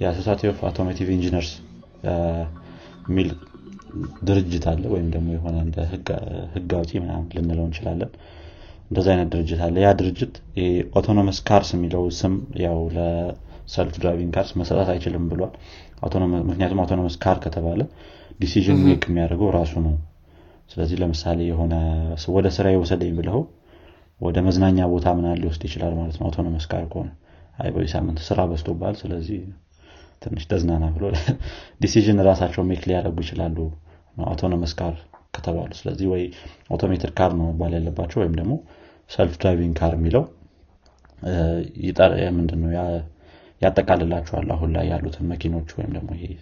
የ Society of Automotive Engineers የሚል ድርጅት አለ ወይም ደግሞ የሆነ እንደ ህግ አውጪ ምናምን ልንለው እንችላለን። እንደዚ አይነት ድርጅት አለ። ያ ድርጅት autonomous cars የሚለው ስም ያው ለ self driving cars መሰጠት አይችልም ብሏል። ምክንያቱም autonomous car ከተባለ decision make የሚያደርገው ራሱ ነው። ስለዚህ ለምሳሌ የሆነ ወደ ስራ የወሰደኝ ብለው ወደ መዝናኛ ቦታ ምናምን ሊወስድ ይችላል ማለት ነው። autonomous car ከሆነ። አይ በዚህ ሳምንት ስራ በዝቶብሃል ስለዚህ ትንሽ ተዝናና ብሎ decision ራሳቸው make ሊያደርጉ ይችላሉ autonomous car ከተባሉ። ስለዚህ ወይ automated car ነው መባል ያለባቸው ወይም ደግሞ self driving car የሚለው ምንድነው? ያጠቃልላቸዋል አሁን ላይ ያሉትን መኪኖች ወይም ደግሞ ይሄ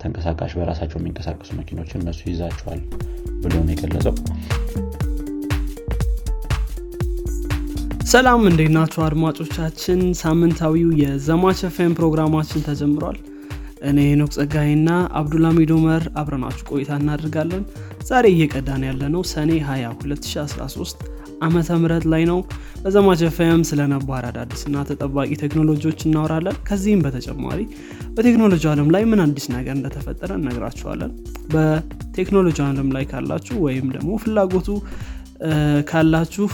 ተንቀሳቃሽ በራሳቸው የሚንቀሳቀሱ መኪኖችን እነሱ ይዛቸዋል ብሎ ነው የገለጸው ሰላም እንዴት ናችሁ አድማጮቻችን? ሳምንታዊው የዘማች ኤፍኤም ፕሮግራማችን ተጀምሯል። እኔ ሄኖክ ጸጋይና አብዱልሚድ ኡመር አብረናችሁ ቆይታ እናደርጋለን። ዛሬ እየቀዳን ያለ ነው ሰኔ 20 2013 ዓመተ ምህረት ላይ ነው። በዘማች ኤፍኤም ስለ ነባር አዳዲስና ተጠባቂ ቴክኖሎጂዎች እናወራለን። ከዚህም በተጨማሪ በቴክኖሎጂ ዓለም ላይ ምን አዲስ ነገር እንደተፈጠረ እነግራችኋለን። በቴክኖሎጂ ዓለም ላይ ካላችሁ ወይም ደግሞ ፍላጎቱ ካላችሁ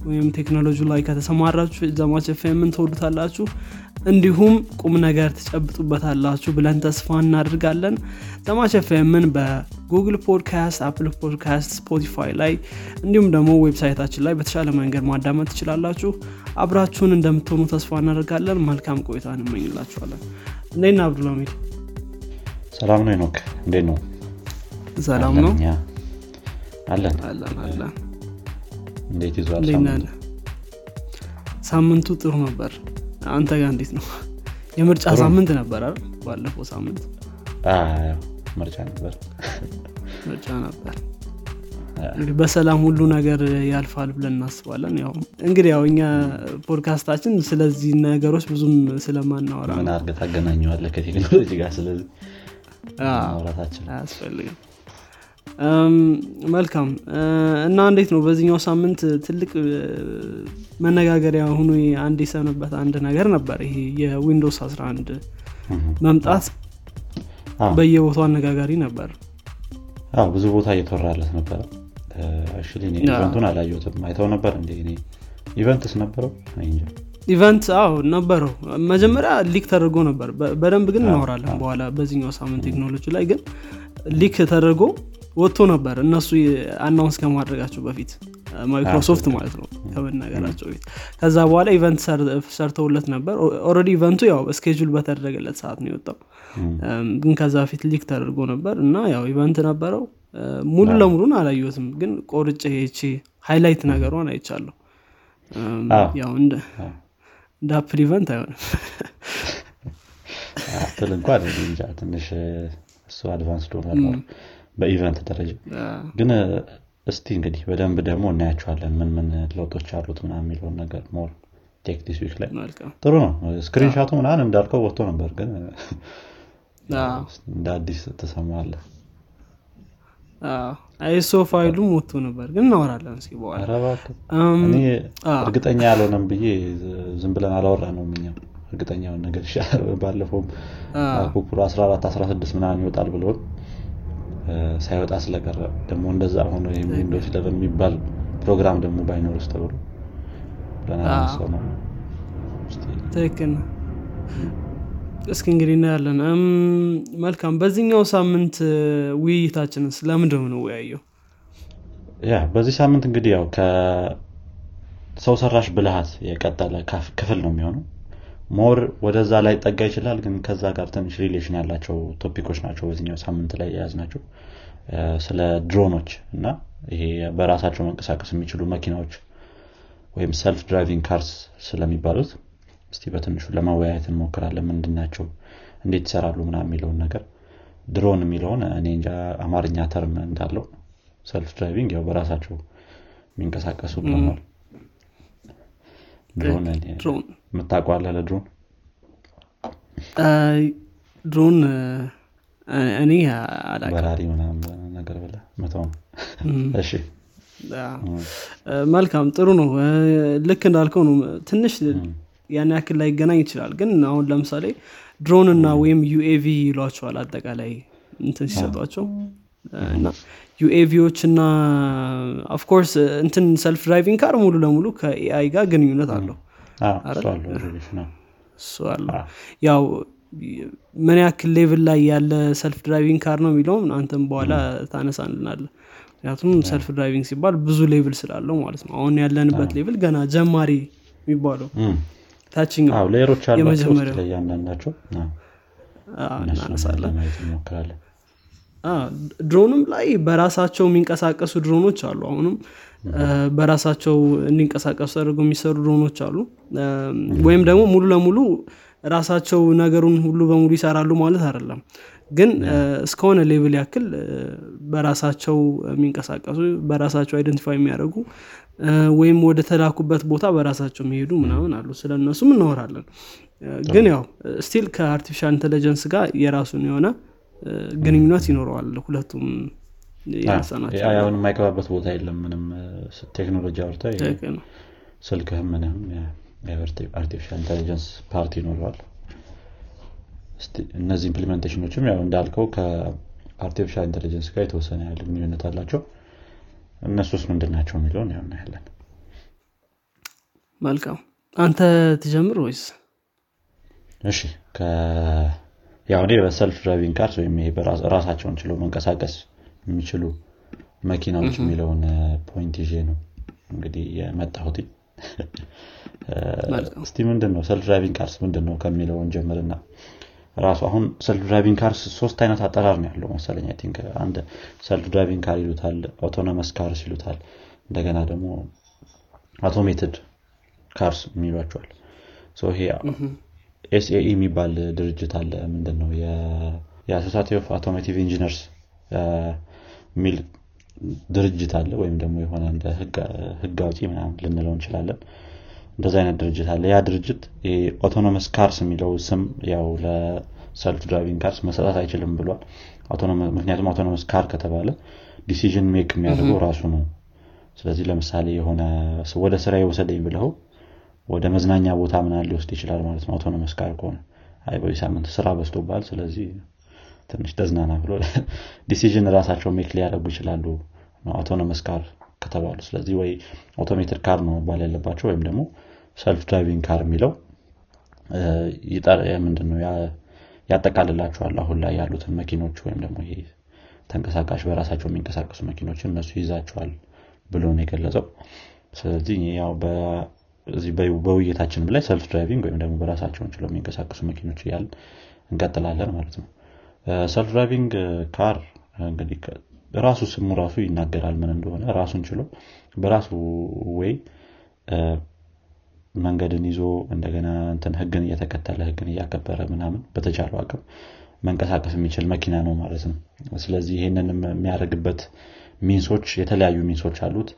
ወይም ቴክኖሎጂ ላይ ከተሰማራችሁ ዘማች ኤፍኤምን ትወዱታላችሁ እንዲሁም ቁም ነገር ትጨብጡበታላችሁ ብለን ተስፋ እናደርጋለን። ዘማች ኤፍኤምን በ Google Podcast Apple Podcast Spotify ላይ እንዲሁም ደግሞ website ኣችን ላይ በተሻለ መንገድ ማዳመጥ ትችላላችሁ። አብራችሁን እንደምትሆኑ ተስፋ እናደርጋለን። መልካም ቆይታ እንመኝላችኋለን። እንዴት ነህ አብዱልሚድ ሰላም ነው ኖክ እንዴት ነው? ሰላም ነው። አለን። አለን አለን እንዴት ይዟል ሳምንቱ? ጥሩ ነበር። አንተ ጋር እንዴት ነው? የምርጫ ሳምንት ነበር አይደል? ባለፈው ሳምንት። ምርጫ ነበር። ምርጫ ነበር። እንግዲህ በሰላም ሁሉ ነገር ያልፋል ብለን እናስባለን። ያው እንግዲህ ያው እኛ ፖድካስታችን ስለዚህ ነገሮች ብዙም ስለማናወራ ምን አርገ ታገናኘዋለ ከቴክኖሎጂ ጋር? ስለዚህ ማውራታችን አያስፈልግም መልካም። እና እንዴት ነው በዚህኛው ሳምንት ትልቅ መነጋገሪያ ሆኖ አንድ የሰነበት አንድ ነገር ነበር። ይሄ የ Windows 11 መምጣት በየቦታው አነጋጋሪ ነበር። ብዙ ቦታ እየተወራለት ነበረ event ኡን አላየትም አይተው ነበር እንደ events ነበረው? event አዎ ነበረው። መጀመሪያ leak ተደርጎ ነበር። በደንብ ግን እናወራለን በኋላ በዚህኛው ሳምንት ቴክኖሎጂ ላይ ግን leak ተደርጎ ወጥቶ ነበር እነሱ announce ከማድረጋቸው በፊት ማይክሮሶፍት ማለት ነው ከመናገራቸው በፊት። ከዛ በኋላ event ሰርተውለት ነበር። already event ኡ ያው schedule በተደረገለት ሰዓት ነው የወጣው። ግን ከዛ በፊት leak ተደርጎ ነበር እና ያው event ነበረው። ሙሉ ለሙሉን አላየትም ግን ቆርጭ ቺ highlight ነገሯን አይቻለሁ። ያው እንደ Apple event አይሆንም። Apple እንኳን ትንሽ እሱ advanced ሆኗል በ event ደረጃ። ግን እስቲ እንግዲህ በደንብ ደግሞ እናያቸዋለን ምን ምን ለውጦች አሉት ምና የሚለውን ነገር more tech this week ላይ ጥሩ ነው። screenshot ኡ ምናን እንዳልከው ወጥቶ ነበር ግን እንደ አዲስ ተሰማለ አይሶ ፋይሉም ወጥቶ ነበር ግን እናወራለን እስኪ እርግጠኛ ያልሆነም ብዬ ዝም ብለን አላወራ ነው እኛም እርግጠኛውን ነገር ይሻላል። ባለፈውም ኩኩሩ 14 16 ምናምን ይወጣል ብለውን ሳይወጣ ስለቀረ ደግሞ እንደዛ ሆነ ዊንዶስ ኢለቨን የሚባል ፕሮግራም ደግሞ ባይኖርስ ተብሎ ብለናሰው ነው ትክክል እስኪ እንግዲህ እናያለን። መልካም። በዚህኛው ሳምንት ውይይታችንስ ለምንድ የምንወያየው? yeah በዚህ ሳምንት እንግዲህ ያው ከሰው ሰራሽ ብልሃት የቀጠለ ክፍል ነው የሚሆነው more ወደዛ ላይ ጠጋ ይችላል ግን ከዛ ጋር ትንሽ relation ያላቸው topic ኦች ናቸው በዚኛው ሳምንት ላይ የያዝ ናቸው ስለ ድሮኖች እና ይሄ በራሳቸው መንቀሳቀስ የሚችሉ መኪናዎች ወይም self driving cars ስለሚባሉት እስቲ በትንሹ ለመወያየት እንሞክራለን። ምንድን ናቸው? እንዴት ይሰራሉ? ምና የሚለውን ነገር። ድሮን የሚለውን እኔ እንጃ አማርኛ term እንዳለው። self driving ያው በራሳቸው የሚንቀሳቀሱ ብለናል ድሮን ለድሮን ድሮን? እኔ በራሪ ምናምን ነገር ብለ መተው እሺ። መልካም ጥሩ ነው። ልክ እንዳልከው ነው። ትንሽ ያን ያክል ላይ ይገናኝ ይችላል። ግን አሁን ለምሳሌ ድሮን እና ወይም UAV ይሏቸዋል አጠቃላይ እንትን ሲሰጧቸው እና UAV ዎች እና of course እንትን self driving car ሙሉ ለሙሉ ከ AI ጋር ግንኙነት አለው። እሱ አለው ያው ምን ያክል level ላይ ያለ self driving car ነው የሚለውም አንተም በኋላ ታነሳልናለ ምክንያቱም self driving ሲባል ብዙ level ስላለው ማለት ነው። አሁን ያለንበት level ገና ጀማሪ የሚባለው ታችኛው layer ኦች የመጀመሪያው አሏቸው እያንዳንዳቸው። እናነሳለን ድሮንም ላይ በራሳቸው የሚንቀሳቀሱ ድሮኖች አሉ። አሁንም በራሳቸው እንዲንቀሳቀሱ ተደርገው የሚሰሩ ድሮኖች አሉ። ወይም ደግሞ ሙሉ ለሙሉ ራሳቸው ነገሩን ሁሉ በሙሉ ይሰራሉ ማለት አይደለም። ግን እስከሆነ level ያክል በራሳቸው የሚንቀሳቀሱ በራሳቸው identify የሚያደርጉ ወይም ወደ ተላኩበት ቦታ በራሳቸው የሚሄዱ ምናምን አሉ። ስለ እነሱም እናወራለን ግን ያው still ከ artificial intelligence ጋር የራሱን የሆነ ግንኙነት ይኖረዋል ሁለቱም ያነሳናቸው አሁን የማይገባበት ቦታ የለም ምንም ቴክኖሎጂ አውርተ ስልክህም ምንም artificial intelligence part ይኖረዋል። እነዚህ implementation ኦችም ያው እንዳልከው ከ artificial intelligence ጋር የተወሰነ ያህል ግንኙነት አላቸው። እነሱስ ምንድን ናቸው የሚለውን ያው እናያለን። መልካም። አንተ ትጀምር ወይስ? እሺ ያው እኔ በ self driving cars ወይም ራሳቸውን ችለው መንቀሳቀስ የሚችሉ መኪናዎች የሚለውን point ይዤ ነው እንግዲህ የመጣሁት። እስቲ ምንድን ነው self driving cars ምንድን ነው ከሚለውን ጀምርና ራሱ አሁን self driving cars ሶስት አይነት አጠራር ነው ያለው መሰለኝ። think አንድ self driving car ይሉታል autonomous cars ይሉታል እንደገና ደግሞ automated cars የሚሏቸዋል ይሄ SAE የሚባል ድርጅት አለ። ምንድን ነው የ Society of Automotive Engineers የሚል ድርጅት አለ። ወይም ደግሞ የሆነ እንደ ህግ አውጪ ምናምን ልንለው እንችላለን። እንደዚ አይነት ድርጅት አለ። ያ ድርጅት autonomous cars የሚለው ስም ያው ለ self driving cars መሰጠት አይችልም ብሏል። ምክንያቱም autonomous car ከተባለ decision make የሚያደርገው ራሱ ነው። ስለዚህ ለምሳሌ የሆነ ወደ ስራ የወሰደኝ ብለው ወደ መዝናኛ ቦታ ምናል ሊወስድ ይችላል ማለት ነው። autonomous car ከሆነ አይ በዚህ ሳምንት ስራ በስቶባል ስለዚህ ትንሽ ተዝናና ብሎ decision ራሳቸው make ሊያደርጉ ይችላሉ autonomous car ከተባሉ። ስለዚህ ወይ automated car ነው መባል ያለባቸው ወይም ደግሞ self driving car የሚለው ምንድን ነው ያጠቃልላቸዋል አሁን ላይ ያሉትን መኪኖች ወይም ደግሞ ይሄ ተንቀሳቃሽ በራሳቸው የሚንቀሳቀሱ መኪኖችን እነሱ ይዛቸዋል ብሎ ነው የገለጸው። ስለዚህ ያው እዚህ በውይይታችንም ላይ self driving ወይም ደግሞ በራሳቸውን ችለው የሚንቀሳቀሱ መኪኖች እያል እንቀጥላለን ማለት ነው። self driving car እንግዲህ ራሱ ስሙ ራሱ ይናገራል ምን እንደሆነ ራሱን ችሎ በራሱ ወይ መንገድን ይዞ እንደገና እንትን ህግን እየተከተለ ህግን እያከበረ ምናምን በተቻለው አቅም መንቀሳቀስ የሚችል መኪና ነው ማለት ነው። ስለዚህ ይህንን የሚያደርግበት means ኦች የተለያዩ means ኦች አሉት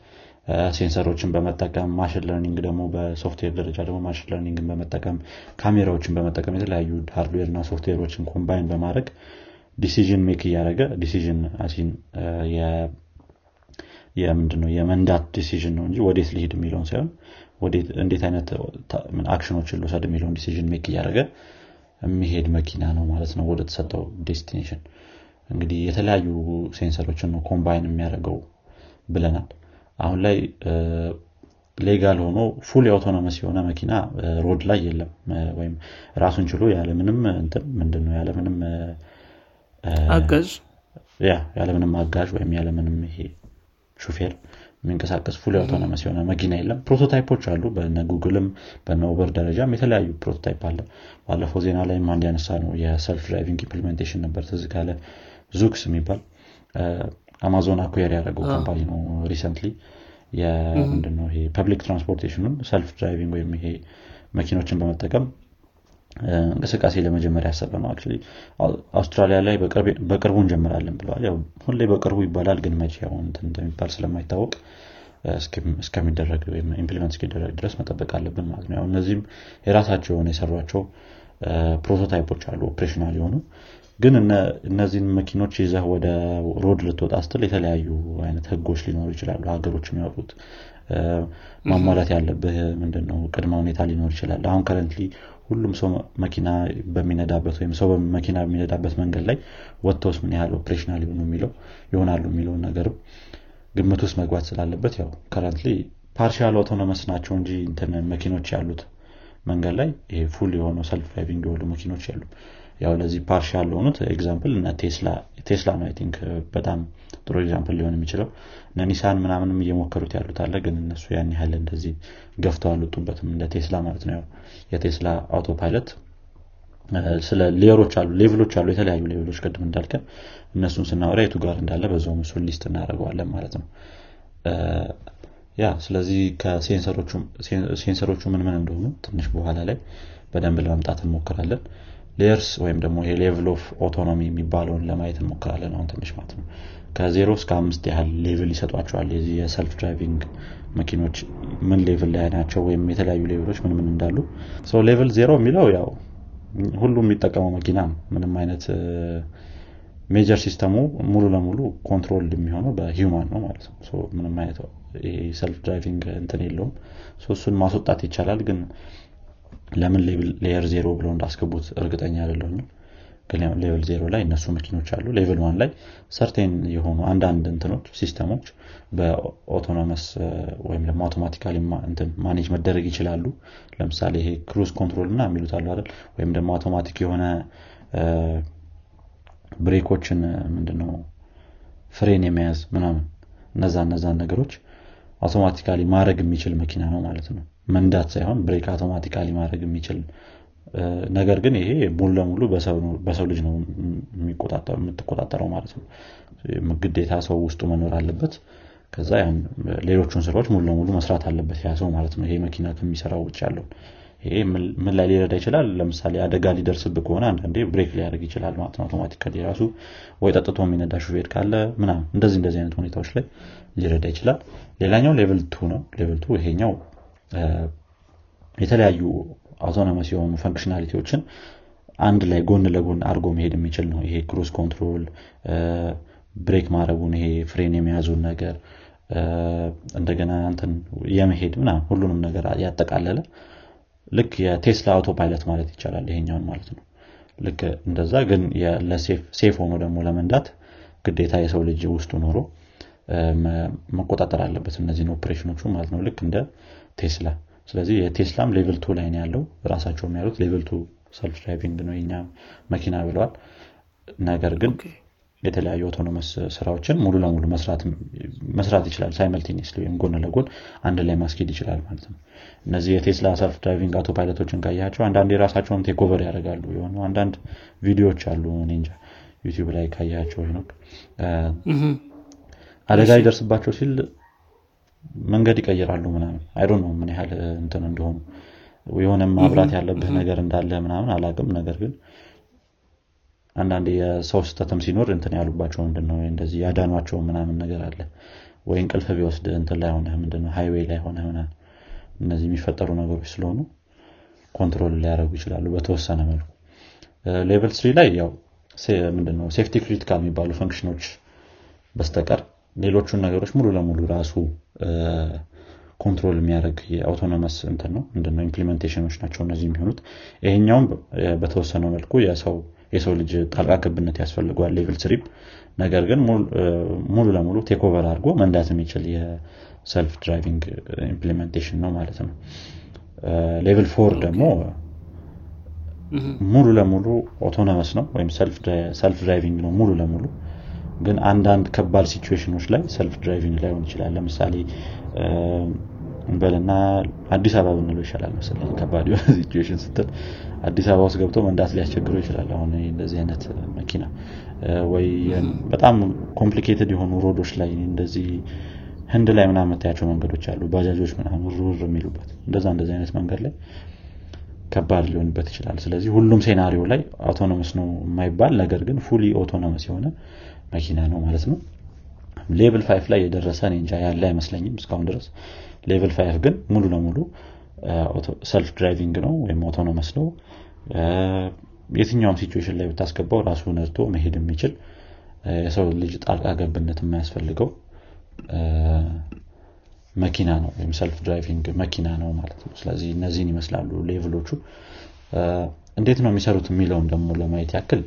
sensor ኦችን በመጠቀም machine learning ደግሞ በሶፍትዌር ደረጃ ደግሞ machine learning ን በመጠቀም ካሜራዎችን በመጠቀም የተለያዩ hardware እና software ኦችን combine በማድረግ decision make እያደረገ decision አሲን የምንድነው የመንዳት decision ነው እንጂ ወዴት ሊሄድ የሚለውን ሳይሆን እንዴት አይነት action ኦችን ልውሰድ የሚለውን decision make እያደረገ የሚሄድ መኪና ነው ማለት ነው ወደ ተሰጠው destination። እንግዲህ የተለያዩ sensor ኦችን ነው combine የሚያደርገው ብለናል አሁን ላይ legal ሆኖ full የ autonomous የሆነ መኪና road ላይ የለም። ወይም ራሱን ችሎ ያለምንም እንትን ምንድን ነው ያለምንም አጋዥ? yeah ያለምንም አጋዥ ወይም ያለምንም ይሄ ሹፌር የሚንቀሳቀስ full autonomous የሆነ መኪና የለም። prototype ኦች አሉ። በነ ጉግልም በነ Uber ደረጃም የተለያዩ prototype አለ። ባለፈው ዜና ላይም አንድ ያነሳ ነው የ self driving implementation ነበር። ትዝ ካለ ዙክስ የሚባል Amazon acquire ያደረገው company ነው recently። ምንድነው ይሄ public transportation ኡን self driving ወይም ይሄ መኪኖችን በመጠቀም እንቅስቃሴ ለመጀመሪያ ያሰበ ነው አውስትራሊያ ላይ በቅርቡ እንጀምራለን ብለዋል። ያው ሁሌ በቅርቡ ይባላል ግን መቼ አሁን እንደሚባል ስለማይታወቅ እስከሚደረግ ወይም implement እስኪደረግ ድረስ መጠበቅ አለብን ማለት ነው። ያው እነዚህም የራሳቸው የሆነ የሰሯቸው prototype ኦች አሉ operational የሆኑ ግን እነዚህን መኪኖች ይዘህ ወደ road ልትወጣ ስትል የተለያዩ አይነት ህጎች ሊኖሩ ይችላሉ። ሀገሮች የሚያወጡት ማሟላት ያለብህ ምንድነው? ቅድመ ሁኔታ ሊኖር ይችላል። አሁን currently ሁሉም ሰው መኪና በሚነዳበት ወይም ሰው መኪና በሚነዳበት መንገድ ላይ ወጥተውስ ምን ያህል operational ይሆኑ የሚለው ይሆናሉ የሚለውን ነገርም ግምት ውስጥ መግባት ስላለበት ያው currently partial autonomous ናቸው እንጂ መኪኖች ያሉት መንገድ ላይ ይሄ full የሆነው self driving የሆኑ መኪኖች ያሉ ያው ለዚህ partial ለሆኑት example እነ ቴስላ ነው I think በጣም ጥሩ example ሊሆን የሚችለው። እነ Nissan ምናምንም እየሞከሩት ያሉት አለ ግን እነሱ ያን ያህል እንደዚህ ገፍተው አልወጡበትም። እንደ ቴስላ ማለት ነው የ Tesla auto pilot ስለ layer ኦች አሉ level ኦች አሉ የተለያዩ level ኦች ቅድም እንዳልከን እነሱን ስናወራ የቱ ጋር እንዳለ በዛው ምስል list እናደርገዋለን ማለት ነው። ያ ስለዚህ ከ sensor ኦቹ ምን ምን እንደሆኑ ትንሽ በኋላ ላይ በደንብ ለመምጣት እንሞክራለን layers ወይም ደግሞ የ level of autonomy የሚባለውን ለማየት እንሞክራለን አሁን ትንሽ ማለት ነው። ከዜሮ እስከ አምስት ያህል level ይሰጧቸዋል። የዚህ የ self driving መኪኖች ምን level ላይ ናቸው ወይም የተለያዩ level ኦች ምን ምን እንዳሉ? level ዜሮ የሚለው ያው ሁሉም የሚጠቀመው መኪና ምንም አይነት major system ኡ ሙሉ ለሙሉ control የሚሆነው በ human ነው ማለት ነው። ምንም አይነት self driving እንትን የለውም። እሱን ማስወጣት ይቻላል። ግን ለምን layer ዜሮ ብለው እንዳስገቡት እርግጠኛ አይደለሁኝም። level ዜሮ ላይ እነሱ መኪኖች አሉ። level one ላይ certain የሆኑ አንዳንድ እንትኖች system ኦች በ autonomous ወይም ደግሞ automatically manage መደረግ ይችላሉ። ለምሳሌ ይሄ cruise control ና የሚሉት አሉ አይደል? ወይም ደግሞ አውቶማቲክ የሆነ brake ኦችን ምንድነው ፍሬን የመያዝ ምናምን እነዛ እነዛን ነገሮች automatically ማድረግ የሚችል መኪና ነው ማለት ነው መንዳት ሳይሆን brake automatically ማድረግ የሚችል ነገር ግን ይሄ ሙሉ ለሙሉ በሰው ልጅ ነው የምትቆጣጠረው ማለት ነው። ግዴታ ሰው ውስጡ መኖር አለበት። ከዛ ሌሎቹን ስራዎች ሙሉ ለሙሉ መስራት አለበት ያ ሰው ማለት ነው። ይሄ መኪና ከሚሰራው ውጭ ያለውን ይሄ ምን ላይ ሊረዳ ይችላል? ለምሳሌ አደጋ ሊደርስብህ ከሆነ አንዳንዴ brake ሊያደርግ ይችላል ማለት ነው። automatically ራሱ ወይ ጠጥቶ የሚነዳ ሹፌር ካለ ምናምን እንደዚህ እንደዚህ አይነት ሁኔታዎች ላይ ሊረዳ ይችላል። ሌላኛው level two ነው። level two ይሄኛው የተለያዩ autonomous የሆኑ functionality ዎችን አንድ ላይ ጎን ለጎን አድርጎ መሄድ የሚችል ነው። ይሄ cruise control brake ማድረጉን ይሄ ፍሬን የመያዙን ነገር እንደገና እንትን የመሄድ ምና ሁሉንም ነገር ያጠቃለለ። ልክ የ Tesla auto pilot ማለት ይቻላል ይሄኛውን ማለት ነው። ልክ እንደዛ ግን safe ሆኖ ደግሞ ለመንዳት ግዴታ የሰው ልጅ ውስጡ ኖሮ መቆጣጠር አለበት እነዚህን ኦፕሬሽኖቹ ማለት ነው። ልክ እንደ ቴስላ። ስለዚህ የ Tesla ም level two ላይ ነው ያለው። ራሳቸው የሚያሉት level two self driving ነው የኛ መኪና ብለዋል። ነገር ግን የተለያዩ autonomous ስራዎችን ሙሉ ለሙሉ መስራት ይችላል simultaneously ወይም ጎን ለጎን አንድ ላይ ማስኬድ ይችላል ማለት ነው። እነዚህ የ Tesla self driving auto pilot ኦችን ካያቸው አንዳንድ የራሳቸውን take over ያደርጋሉ። የሆኑ አንዳንድ ቪዲዮዎች አሉ እንጃ YouTube ላይ ካያቸው አደጋ ሊደርስባቸው ሲል መንገድ ይቀይራሉ ምናምን። I don't know ምን ያህል እንትን እንደሆኑ። የሆነ ማብራት ያለብህ ነገር እንዳለ ምናምን አላቅም ነገር ግን አንዳንድ የሰው ስተትም ሲኖር እንትን ያሉባቸው ምንድነው? እንደዚህ ያዳኗቸው ምናምን ነገር አለ። ወይ እንቅልፍ ቢወስድ እንትን ላይ ሆነ ምንድነው? highway ላይ ሆነ ሆነ እነዚህ የሚፈጠሩ ነገሮች ስለሆኑ control ሊያደረጉ ይችላሉ በተወሰነ መልኩ። level three ላይ ያው ምንድነው? safety critical የሚባሉ function ኦች በስተቀር ሌሎቹን ነገሮች ሙሉ ለሙሉ ራሱ control የሚያደርግ የ autonomous እንትን ነው። ምንድነው? implementation ኦች ናቸው እነዚህ የሚሆኑት። ይሄኛውም በተወሰነ መልኩ የሰው ልጅ ጣልቃ ገብነት ያስፈልገዋል level three ም ነገር ግን ሙሉ ለሙሉ take over አድርጎ መንዳት የሚችል የ self driving implementation ነው ማለት ነው። level four ደግሞ ሙሉ ለሙሉ autonomous ነው ወይም self driving ነው ሙሉ ለሙሉ ግን አንዳንድ ከባድ ሲቹዌሽኖች ላይ self driving ላይሆን ይችላል። ለምሳሌ በልና አዲስ አበባ ብንለው ይሻላል መሰለኝ። ከባድ የሆነ situation ስትል አዲስ አበባ ውስጥ ገብቶ መንዳት ሊያስቸግረው ይችላል። አሁን እንደዚህ አይነት መኪና ወይ በጣም complicated የሆኑ road ኦች ላይ እንደዚህ ህንድ ላይ ምናምን የምታያቸው መንገዶች አሉ። ባጃጆች ምናምን ሩር የሚሉበት እንደዛ እንደዚህ አይነት መንገድ ላይ ከባድ ሊሆንበት ይችላል። ስለዚህ ሁሉም scenario ላይ autonomous ነው የማይባል ነገር ግን fully autonomous የሆነ መኪና ነው ማለት ነው። level five ላይ የደረሰ እንጃ ያለ አይመስለኝም እስካሁን ድረስ። level five ግን ሙሉ ለሙሉ self driving ነው ወይም autonomous ነው። የትኛውም situation ላይ ብታስገባው ራሱ ነድቶ መሄድ የሚችል የሰው ልጅ ጣልቃ ገብነት የማያስፈልገው መኪና ነው ወይም self-driving መኪና ነው ማለት ነው። ስለዚህ እነዚህን ይመስላሉ level ኦቹ እንዴት ነው የሚሰሩት የሚለውን ደግሞ ለማየት ያክል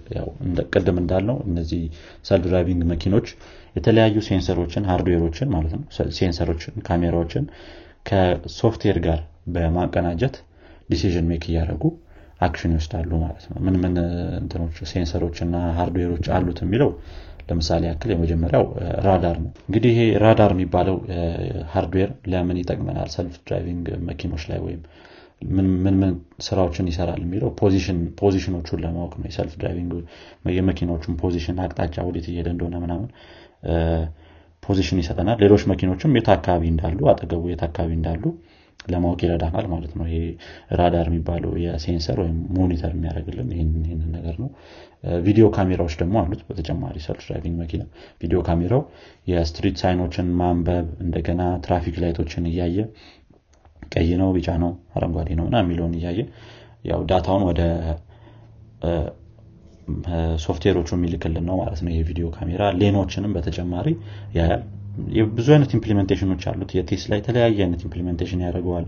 ቅድም እንዳልነው እነዚህ self-driving መኪኖች የተለያዩ sensor ኦችን hardware ኦችን ማለት ነው sensor ኦችን ካሜራዎችን ከሶፍትዌር ጋር በማቀናጀት decision make እያደረጉ action ይወስዳሉ ማለት ነው። ምን ምን እንትኖች sensor ኦች እና hardware ኦች አሉት የሚለው ለምሳሌ ያክል የመጀመሪያው ራዳር ነው። እንግዲህ ይሄ ራዳር የሚባለው hardware ለምን ይጠቅመናል? self-driving መኪኖች ላይ ወይም ምን ምን ስራዎችን ይሰራል የሚለው position ኦቹን ለማወቅ ነው። የ self-driving የመኪናዎቹን position አቅጣጫ ወዴት እየሄደ እንደሆነ ምናምን position ይሰጠናል። ሌሎች መኪኖችም የት አካባቢ እንዳሉ አጠገቡ የት አካባቢ እንዳሉ ለማወቅ ይረዳናል ማለት ነው። ይሄ ራዳር የሚባለው የ sensor ወይም monitor የሚያደርግልን ይህንን ነገር ነው። ቪዲዮ ካሜራዎች ደግሞ አሉት በተጨማሪ self-driving መኪና። ቪዲዮ ካሜራው የ street sign ኦችን ማንበብ እንደገና traffic light ኦችን እያየ ቀይ ነው ቢጫ ነው አረንጓዴ ነው ና የሚለውን እያየ ያው data ውን ወደ ሶፍትዌሮቹ የሚልክልን ነው ማለት ነው። የቪዲዮ ካሜራ lane ኦችንም በተጨማሪ ያያል። ብዙ አይነት implementation ኦች አሉት። የቴስላ የተለያየ አይነት implementation ያደርገዋል።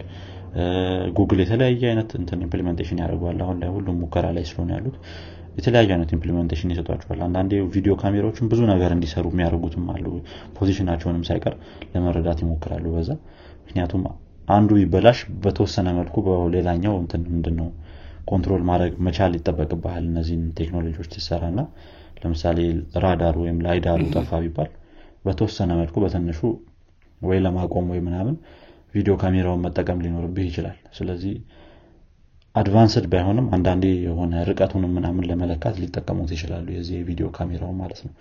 ጉግል የተለያየ አይነት እንትን implementation ያደርገዋል። አሁን ላይ ሁሉም ሙከራ ላይ ስለሆነ ያሉት የተለያዩ አይነት implementation ይሰጧቸዋል። አንዳንዴ ቪዲዮ ካሜራዎችን ብዙ ነገር እንዲሰሩ የሚያደርጉትም አሉ። position ኣቸውንም ሳይቀር ለመረዳት ይሞክራሉ በዛ። ምክንያቱም አንዱ ይበላሽ በተወሰነ መልኩ በሌላኛው እንትን ምንድን ነው control ማድረግ መቻል ይጠበቅብሃል እነዚህን ቴክኖሎጂዎች ትሰራ እና ለምሳሌ ራዳር ወይም lidar ኡ ጠፋ ቢባል በተወሰነ መልኩ በትንሹ ወይ ለማቆም ወይ ምናምን ቪዲዮ ካሜራውን መጠቀም ሊኖርብህ ይችላል። ስለዚህ advanced ባይሆንም አንዳንዴ የሆነ ርቀቱንም ምናምን ለመለካት ሊጠቀሙት ይችላሉ የዚህ የቪዲዮ ካሜራው ማለት ነው።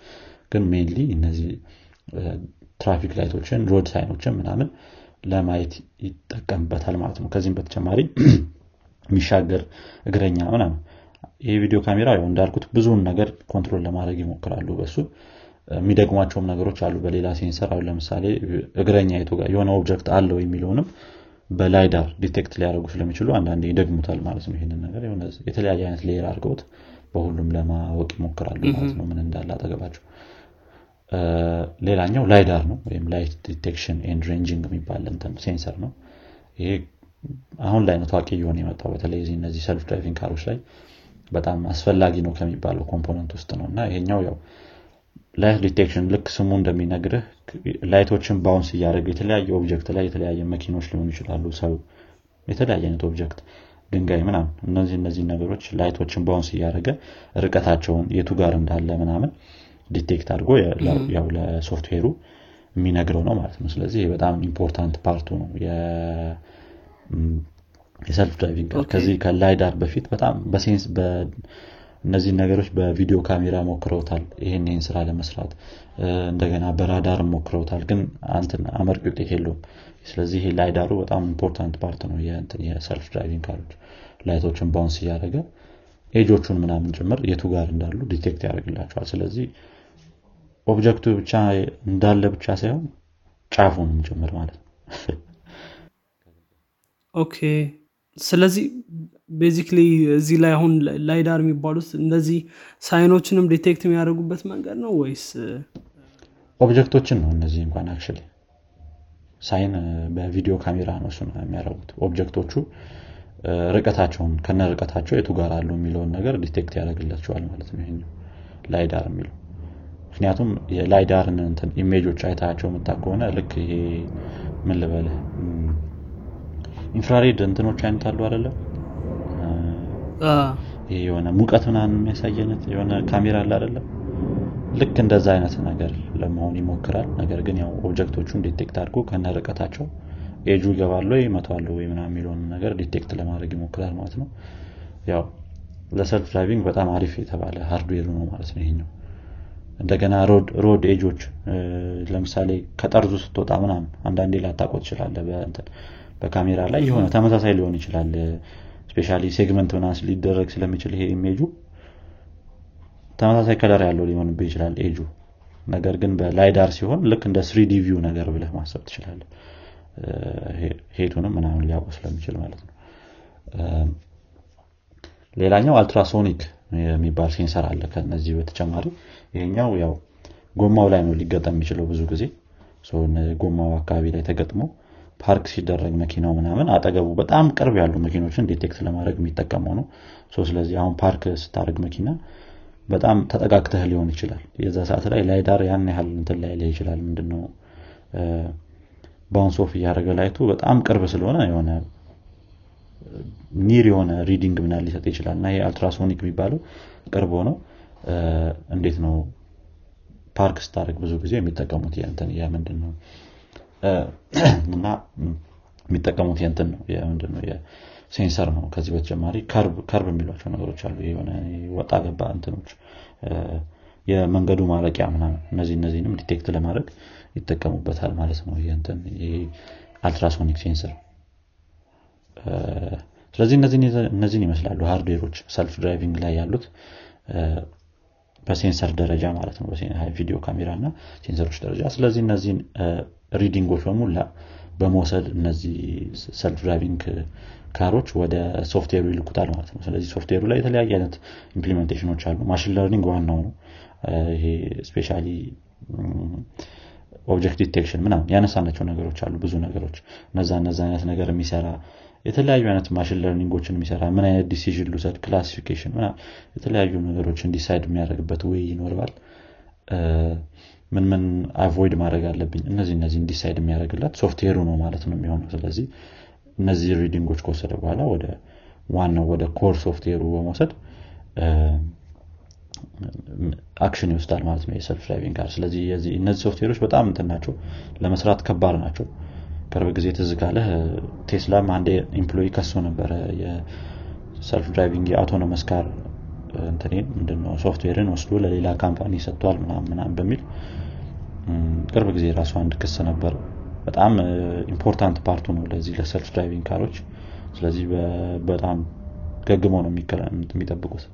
ግን mainly እነዚህ traffic light ኦችን road sign ኦችን ምናምን ለማየት ይጠቀምበታል ማለት ነው። ከዚህም በተጨማሪ የሚሻገር እግረኛ ምናምን። ይህ ቪዲዮ ካሜራ ያው እንዳልኩት ብዙውን ነገር control ለማድረግ ይሞክራሉ በሱ። የሚደግሟቸውም ነገሮች አሉ። በሌላ sensor አሁን ለምሳሌ እግረኛ የቱ ጋር የሆነ object አለው የሚለውንም በ lidar detect ሊያደርጉ ስለሚችሉ አንዳንዴ ይደግሙታል ማለት ነው። ይህንን ነገር የተለያየ አይነት layer አድርገውት በሁሉም ለማወቅ ይሞክራሉ ማለት ነው። ምን እንዳለ አጠገባቸው ሌላኛው lidar ነው ወይም light detection and ranging የሚባል sensor ነው። ይሄ አሁን ላይ ነው ታዋቂ እየሆነ የመጣው። በተለይ እነዚህ self-driving car ኦች ላይ በጣም አስፈላጊ ነው ከሚባለው component ውስጥ ነው። እና ይሄኛው ያው light detection ልክ ስሙ እንደሚነግርህ light ኦችን bounce እያደረገ የተለያየ object ላይ የተለያየ መኪኖች ሊሆኑ ይችላሉ ሰው የተለያየ አይነት object ድንጋይ ምናምን እነዚህ እነዚህ ነገሮች light ኦችን bounce እያደረገ ርቀታቸውን የቱ ጋር እንዳለ ምናምን detect አድርጎ ያው ለሶፍትዌሩ የሚነግረው ነው ማለት ነው። ስለዚህ በጣም important part ኡ ነው። የ self-driving ከዚህ ከ lidar በፊት በጣም በ sense እነዚህ ነገሮች በቪዲዮ ካሜራ ሞክረውታል። ይህን ይህን ስራ ለመስራት እንደገና በራዳር ሞክረውታል። ግን እንትን አመርቂ ውጤት የለውም። ስለዚህ ይሄ lidar ኡ በጣም important part ነው። የ self-driving car ኦች light ኦችን bounce እያደረገ edge ኦቹን ምናምን ጭምር የቱ ጋር እንዳሉ detect ያደርግላቸዋል። ስለዚህ object ኡ ብቻ እንዳለ ብቻ ሳይሆን ጫፉንም ጭምር ማለት ነው። okay። ስለዚህ basically እዚህ ላይ አሁን lidar የሚባሉት እንደዚህ sign ኦችንም detect የሚያደርጉበት መንገድ ነው ወይስ? object ኦችን ነው እነዚህ እንኳን actually sign በቪዲዮ ካሜራ ነው እሱ የሚያደርጉት። object ኦቹ ርቀታቸውን ከነ ርቀታቸው የቱ ጋር አሉ የሚለውን ነገር detect ያደርግላቸዋል ማለት ነው ይሄኛው lidar የሚለው ምክንያቱም የ lidar ን እንትን image ኦች አይታቸው የምታ ከሆነ ልክ ይሄ ምን ልበልህ? infrared እንትኖች አይነት አሉ አይደለም ይሄ የሆነ ሙቀት ምናምን የሚያሳየን የሆነ ካሜራ አለ አይደለም ልክ እንደዛ አይነት ነገር ለመሆን ይሞክራል። ነገር ግን ያው object ኦቹን detect አድርጎ ከነ ርቀታቸው ኤጁ ይገባሉ ወይ ይመቷሉ ወይ ምናምን የሚለውን ነገር detect ለማድረግ ይሞክራል ማለት ነው። ያው ለ self-driving በጣም አሪፍ የተባለ hardware ኡ ነው ማለት ነው ይሄኛው እንደገና road edge ኦች ለምሳሌ ከጠርዙ ስትወጣ ምናምን አንዳንዴ ላታቆ ትችላለህ በካሜራ ላይ የሆነ ተመሳሳይ ሊሆን ይችላል። specially segment ምናምን ሊደረግ ስለሚችል ይሄ ኢሜጁ ተመሳሳይ color ያለው ሊሆንብህ ይችላል ኤጁ። ነገር ግን በ lidar ሲሆን ልክ እንደ 3D view ነገር ብለህ ማሰብ ትችላለህ height ኡንም ምናምን ሊያውቁ ስለሚችል ማለት ነው። ሌላኛው ultrasonic የሚባል sensor አለ ከነዚህ በተጨማሪ ይሄኛው ያው ጎማው ላይ ነው ሊገጠም የሚችለው ብዙ ጊዜ። ጎማው አካባቢ ላይ ተገጥሞ ፓርክ ሲደረግ መኪናው ምናምን አጠገቡ በጣም ቅርብ ያሉ መኪኖችን detect ለማድረግ የሚጠቀመው ነው ስለዚህ አሁን ፓርክ ስታደረግ መኪና በጣም ተጠጋግተህ ሊሆን ይችላል። የዛ ሰዓት ላይ lidar ያን ያህል እንትን ላይ ላይ ይችላል። ምንድነው? bounce off እያደረገ light ኡ በጣም ቅርብ ስለሆነ የሆነ near የሆነ reading ምናምን ሊሰጥ ይችላል። እና ይሄ ultrasonic የሚባለው ቅርብ ሆነው እንዴት ነው ፓርክ ስታደርግ ብዙ ጊዜ የሚጠቀሙት የንትን የምንድን ነው እና የሚጠቀሙት የንትን ነው ምንድን ነው sensor ነው። ከዚህ በተጨማሪ curb የሚሏቸው ነገሮች አሉ። የሆነ ወጣ ገባ እንትኖች የመንገዱ ማለቂያ ምናምን እነዚህ እነዚህንም detect ለማድረግ ይጠቀሙበታል ማለት ነው። ይንትን ultrasonic sensor ስለዚህ እነዚህን ይመስላሉ hardware ኦች self driving ላይ ያሉት በ sensor ደረጃ ማለት ነው ቪዲዮ ካሜራ እና sensor ኦች ደረጃ። ስለዚህ እነዚህን reading ኦች በሙሉ በመውሰድ እነዚህ self driving car ኦች ወደ ሶፍትዌሩ ይልኩታል ማለት ነው። ስለዚህ ሶፍትዌሩ ላይ የተለያየ አይነት implementation ኦች አሉ። machine learning ዋናው ይሄ specially object detection ምናምን ያነሳናቸው ነገሮች አሉ ብዙ ነገሮች። እነዛ እነዛ አይነት ነገር የሚሰራ የተለያዩ አይነት machine learning ኦችን የሚሰራ ምን አይነት decision ልውሰድ classification የተለያዩ ነገሮችን decide የሚያደርግበት way ይኖረዋል። ምን ምን avoid ማድረግ አለብኝ እነዚህ እነዚህ decide የሚያደርግለት software ኡ ነው ማለት ነው የሚሆነው። ስለዚህ እነዚህ reading ኦች ከወሰደ በኋላ ወደ ዋናው ወደ core software ኡ በመውሰድ action ይወስዳል ማለት ነው የ self driving car ስለዚህ እነዚህ ሶፍትዌሮች በጣም እንትን ናቸው ለመስራት ከባድ ናቸው ቅርብ ጊዜ ትዝ ካለህ ቴስላም አንድ employee ከሶ ነበረ። የ self driving የ autonomous car እንትኔን ምንድነው ሶፍትዌርን ወስዶ ለሌላ company ሰጥቷል ምናምን በሚል ቅርብ ጊዜ ራሱ አንድ ክስ ነበር። በጣም important part ኡ ነው ለዚህ ለ self driving car ኦች። ስለዚህ በጣም ገግመው ነው የሚጠብቁት።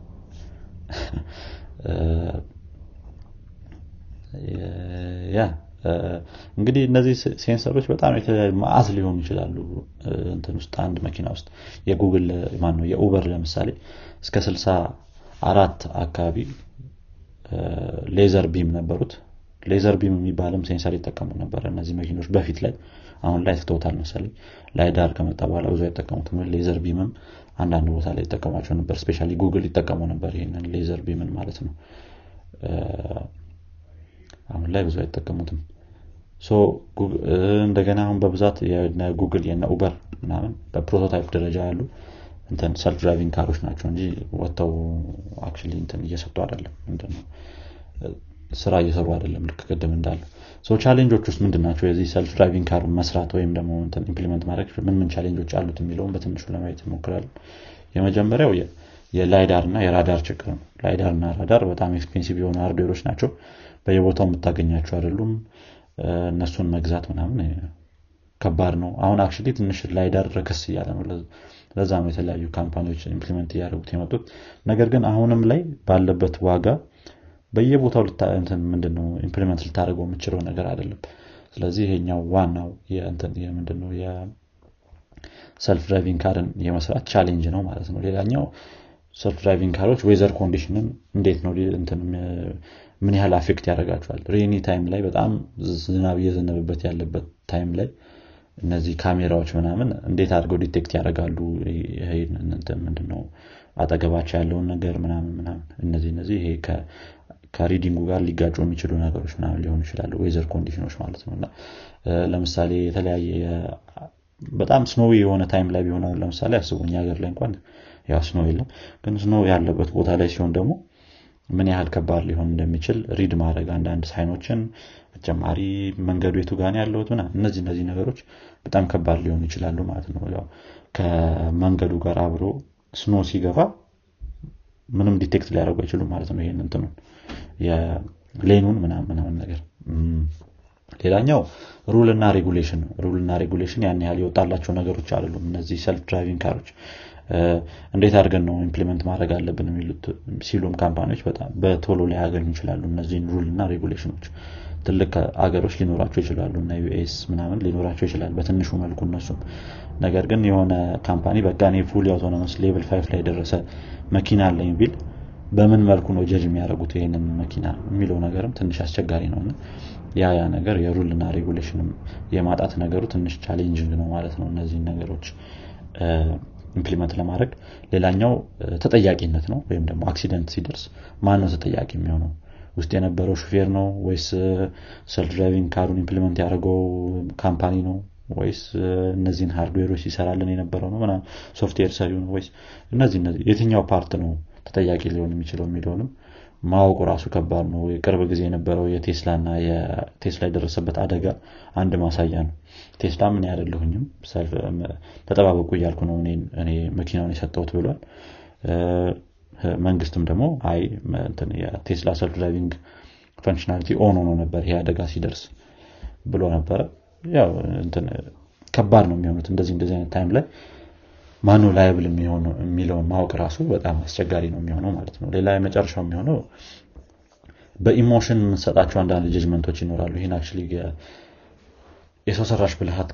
ያ እንግዲህ እነዚህ sensor ኦች በጣም የተለያዩ ማአት ሊሆኑ ይችላሉ። እንትን ውስጥ አንድ መኪና ውስጥ። የጉግል ማን ነው የኡበር ለምሳሌ እስከ ስልሳ አራት አካባቢ laser beam ነበሩት። laser beam የሚባልም sensor ይጠቀሙ ነበር እነዚህ መኪኖች በፊት ላይ። አሁን ላይ ትተውታል መሰለኝ። LiDAR ከመጣ በኋላ ብዙ አይጠቀሙትም። laser beam ም አንዳንድ ቦታ ላይ ይጠቀሟቸው ነበር። specially ጉግል ይጠቀሙ ነበር ይህንን laser beam ን ማለት ነው። አሁን ላይ ብዙ አይጠቀሙትም እንደገና አሁን በብዛት ጉግል የነ ኡበር ምናምን በ prototype ደረጃ ያሉ እንትን self driving car ኦች ናቸው እንጂ ወጥተው actually እንትን እየሰጡ አይደለም። ስራ እየሰሩ አይደለም ልክ ቅድም እንዳለ so challenge ኦች ውስጥ ምንድን ናቸው? የዚህ self driving car መስራት ወይም ደግሞ implement ማድረግ ምን ምን challenge ኦች አሉት የሚለውን በትንሹ ለማየት እንሞክራለን የመጀመሪያው የ LiDAR እና የራዳር ችግር ነው። LiDAR እና ራዳር በጣም expensive የሆኑ hardware ኦች ናቸው። በየቦታው የምታገኛቸው አይደሉም እነሱን መግዛት ምናምን ከባድ ነው። አሁን actually ትንሽ LiDAR ረከስ እያለ ነው። ለዛ ነው የተለያዩ company ዎች implement እያደረጉት የመጡት። ነገር ግን አሁንም ላይ ባለበት ዋጋ በየቦታው ምንድነው implement ልታደርገው የምችለው ነገር አይደለም። ስለዚህ ይሄኛው ዋናው ምንድነው የ self driving car ን የመስራት challenge ነው ማለት ነው። ሌላኛው self driving car ኦች weather condition ን እንዴት ነው ምን ያህል affect ያደርጋቸዋል? rainy time ላይ በጣም ዝናብ እየዘነበበት ያለበት time ላይ እነዚህ ካሜራዎች ምናምን እንዴት አድርገው detect ያደርጋሉ? ምንድነው? አጠገባቸው ያለውን ነገር ምናምን ምናምን እነዚህ እነዚህ ይሄ ከ reading ኡ ጋር ሊጋጩ የሚችሉ ነገሮች ምናምን ሊሆኑ ይችላሉ። weather condition ኦች ማለት ነው። እና ለምሳሌ የተለያየ በጣም snowy የሆነ time ላይ ቢሆን ለምሳሌ አስቡ እኛ ሀገር ላይ እንኳን ያው snow የለም ግን snow ያለበት ቦታ ላይ ሲሆን ደግሞ ምን ያህል ከባድ ሊሆን እንደሚችል read ማድረግ አንዳንድ sign ኦችን ተጨማሪ መንገዱ የቱ ጋር ያለሁት እነዚህ እነዚህ ነገሮች በጣም ከባድ ሊሆኑ ይችላሉ ማለት ነው። ያው ከመንገዱ ጋር አብሮ snow ሲገባ ምንም detect ሊያደርጉ አይችሉም ማለት ነው ይህን እንትኑን የ lane ኡን ምናምን ነገር። ሌላኛው rule እና regulation ነው። rule እና regulation ያን ያህል የወጣላቸው ነገሮች አይደሉም። እነዚህ self driving car ኦች እንዴት አድርገን ነው implement ማድረግ አለብን የሚሉት ሲሉም company ዎች በጣም በቶሎ ላይ ያገኙ ይችላሉ እነዚህን rule እና regulation ኦች ትልቅ አገሮች ሊኖራቸው ይችላሉ እና ዩኤስ ምናምን ሊኖራቸው ይችላል በትንሹ መልኩ እነሱም። ነገር ግን የሆነ company በቃ እኔ full autonomous level five ላይ የደረሰ መኪና አለኝ ቢል በምን መልኩ ነው ጀጅ የሚያደርጉት ይህንን መኪና የሚለው ነገርም ትንሽ አስቸጋሪ ነው ያ ያ ነገር የ rule ና regulation ም የማጣት ነገሩ ትንሽ challenging ነው ማለት ነው እነዚህን ነገሮች implement ለማድረግ ሌላኛው ተጠያቂነት ነው ወይም ደግሞ accident ሲደርስ ማን ነው ተጠያቂ የሚሆነው? ውስጥ የነበረው ሹፌር ነው ወይስ self driving car ኡን implement ያደረገው company ነው ወይስ እነዚህን hardware ኦች ሲሰራልን የነበረው ነው ምና ሶፍትዌር ሰሪው ነው ወይስ እነዚህ የትኛው part ነው ተጠያቂ ሊሆን የሚችለው የሚለውንም ማወቁ ራሱ ከባድ ነው። የቅርብ ጊዜ የነበረው የቴስላ እና የቴስላ የደረሰበት አደጋ አንድ ማሳያ ነው። ቴስላ ምን ያደለሁኝም ተጠባበቁ እያልኩ ነው እኔ መኪናውን የሰጠውት ብሏል። መንግስትም ደግሞ አይ የቴስላ self driving functionality on ሆኖ ነበር ይሄ አደጋ ሲደርስ ብሎ ነበረ። ያው ከባድ ነው የሚሆኑት እንደዚህ እንደዚህ አይነት time ላይ ማነው liable የሚለውን ማወቅ ራሱ በጣም አስቸጋሪ ነው የሚሆነው ማለት ነው። ሌላ የመጨረሻው የሚሆነው በ emotion የምንሰጣቸው አንዳንድ judgment ኦች ይኖራሉ። ይህን አክ የሰው ሰራሽ ብልሃት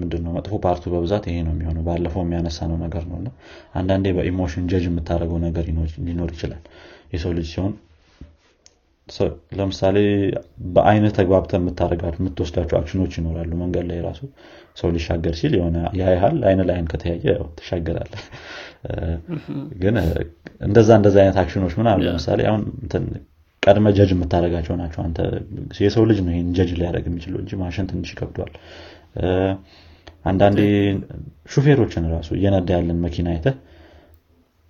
ምንድነው መጥፎ part ኡ በብዛት ይሄ ነው የሚሆነው። ባለፈው የሚያነሳ ነው ነገር ነው አንዳንዴ በ emotion judge የምታደርገው ነገር ሊኖር ይችላል። የሰው ልጅ ሲሆን ለምሳሌ በአይን ተግባብተህ የምታደርጋቸው የምትወስዳቸው አክሽኖች ይኖራሉ መንገድ ላይ ራሱ ሰው ሊሻገር ሲል የሆነ ያይሃል አይን ለአይን ከተያየ ትሻገራለህ ግን እንደዛ እንደዛ አይነት አክሽኖች ምናምን ለምሳሌ አሁን ቀድመህ judge የምታደርጋቸው ናቸው አንተ። የሰው ልጅ ነው ይህን judge ሊያደርግ የሚችለው እንጂ ማሽን ትንሽ ይከብደዋል አንዳንዴ ሹፌሮችን ራሱ እየነዳ ያለን መኪና አይተህ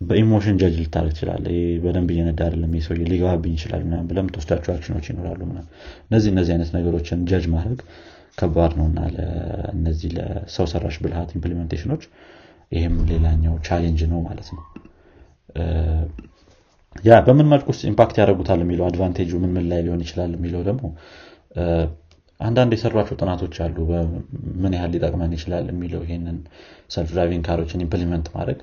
በ emotion judge ልታደርግ ትችላለህ በደንብ እየነዳ አይደለም። ሰው ሊገባብኝ ይችላል ብለህ ምትወስዳቸው action ኦች ይኖራሉ እነዚህ እነዚህ አይነት ነገሮችን ጀጅ ማድረግ ከባድ ነው እና እነዚህ ለሰው ሰራሽ ብልሃት implementation ኦች ይህም ሌላኛው challenge ነው ማለት ነው። ያ በምን መልኩ ውስጥ impact ያደርጉታል የሚለው advantage ኡ ምን ምን ላይ ሊሆን ይችላል የሚለው ደግሞ አንዳንድ የሠሯቸው ጥናቶች አሉ ምን ያህል ሊጠቅመን ይችላል የሚለው ይሄንን self driving car ኦችን implement ማድረግ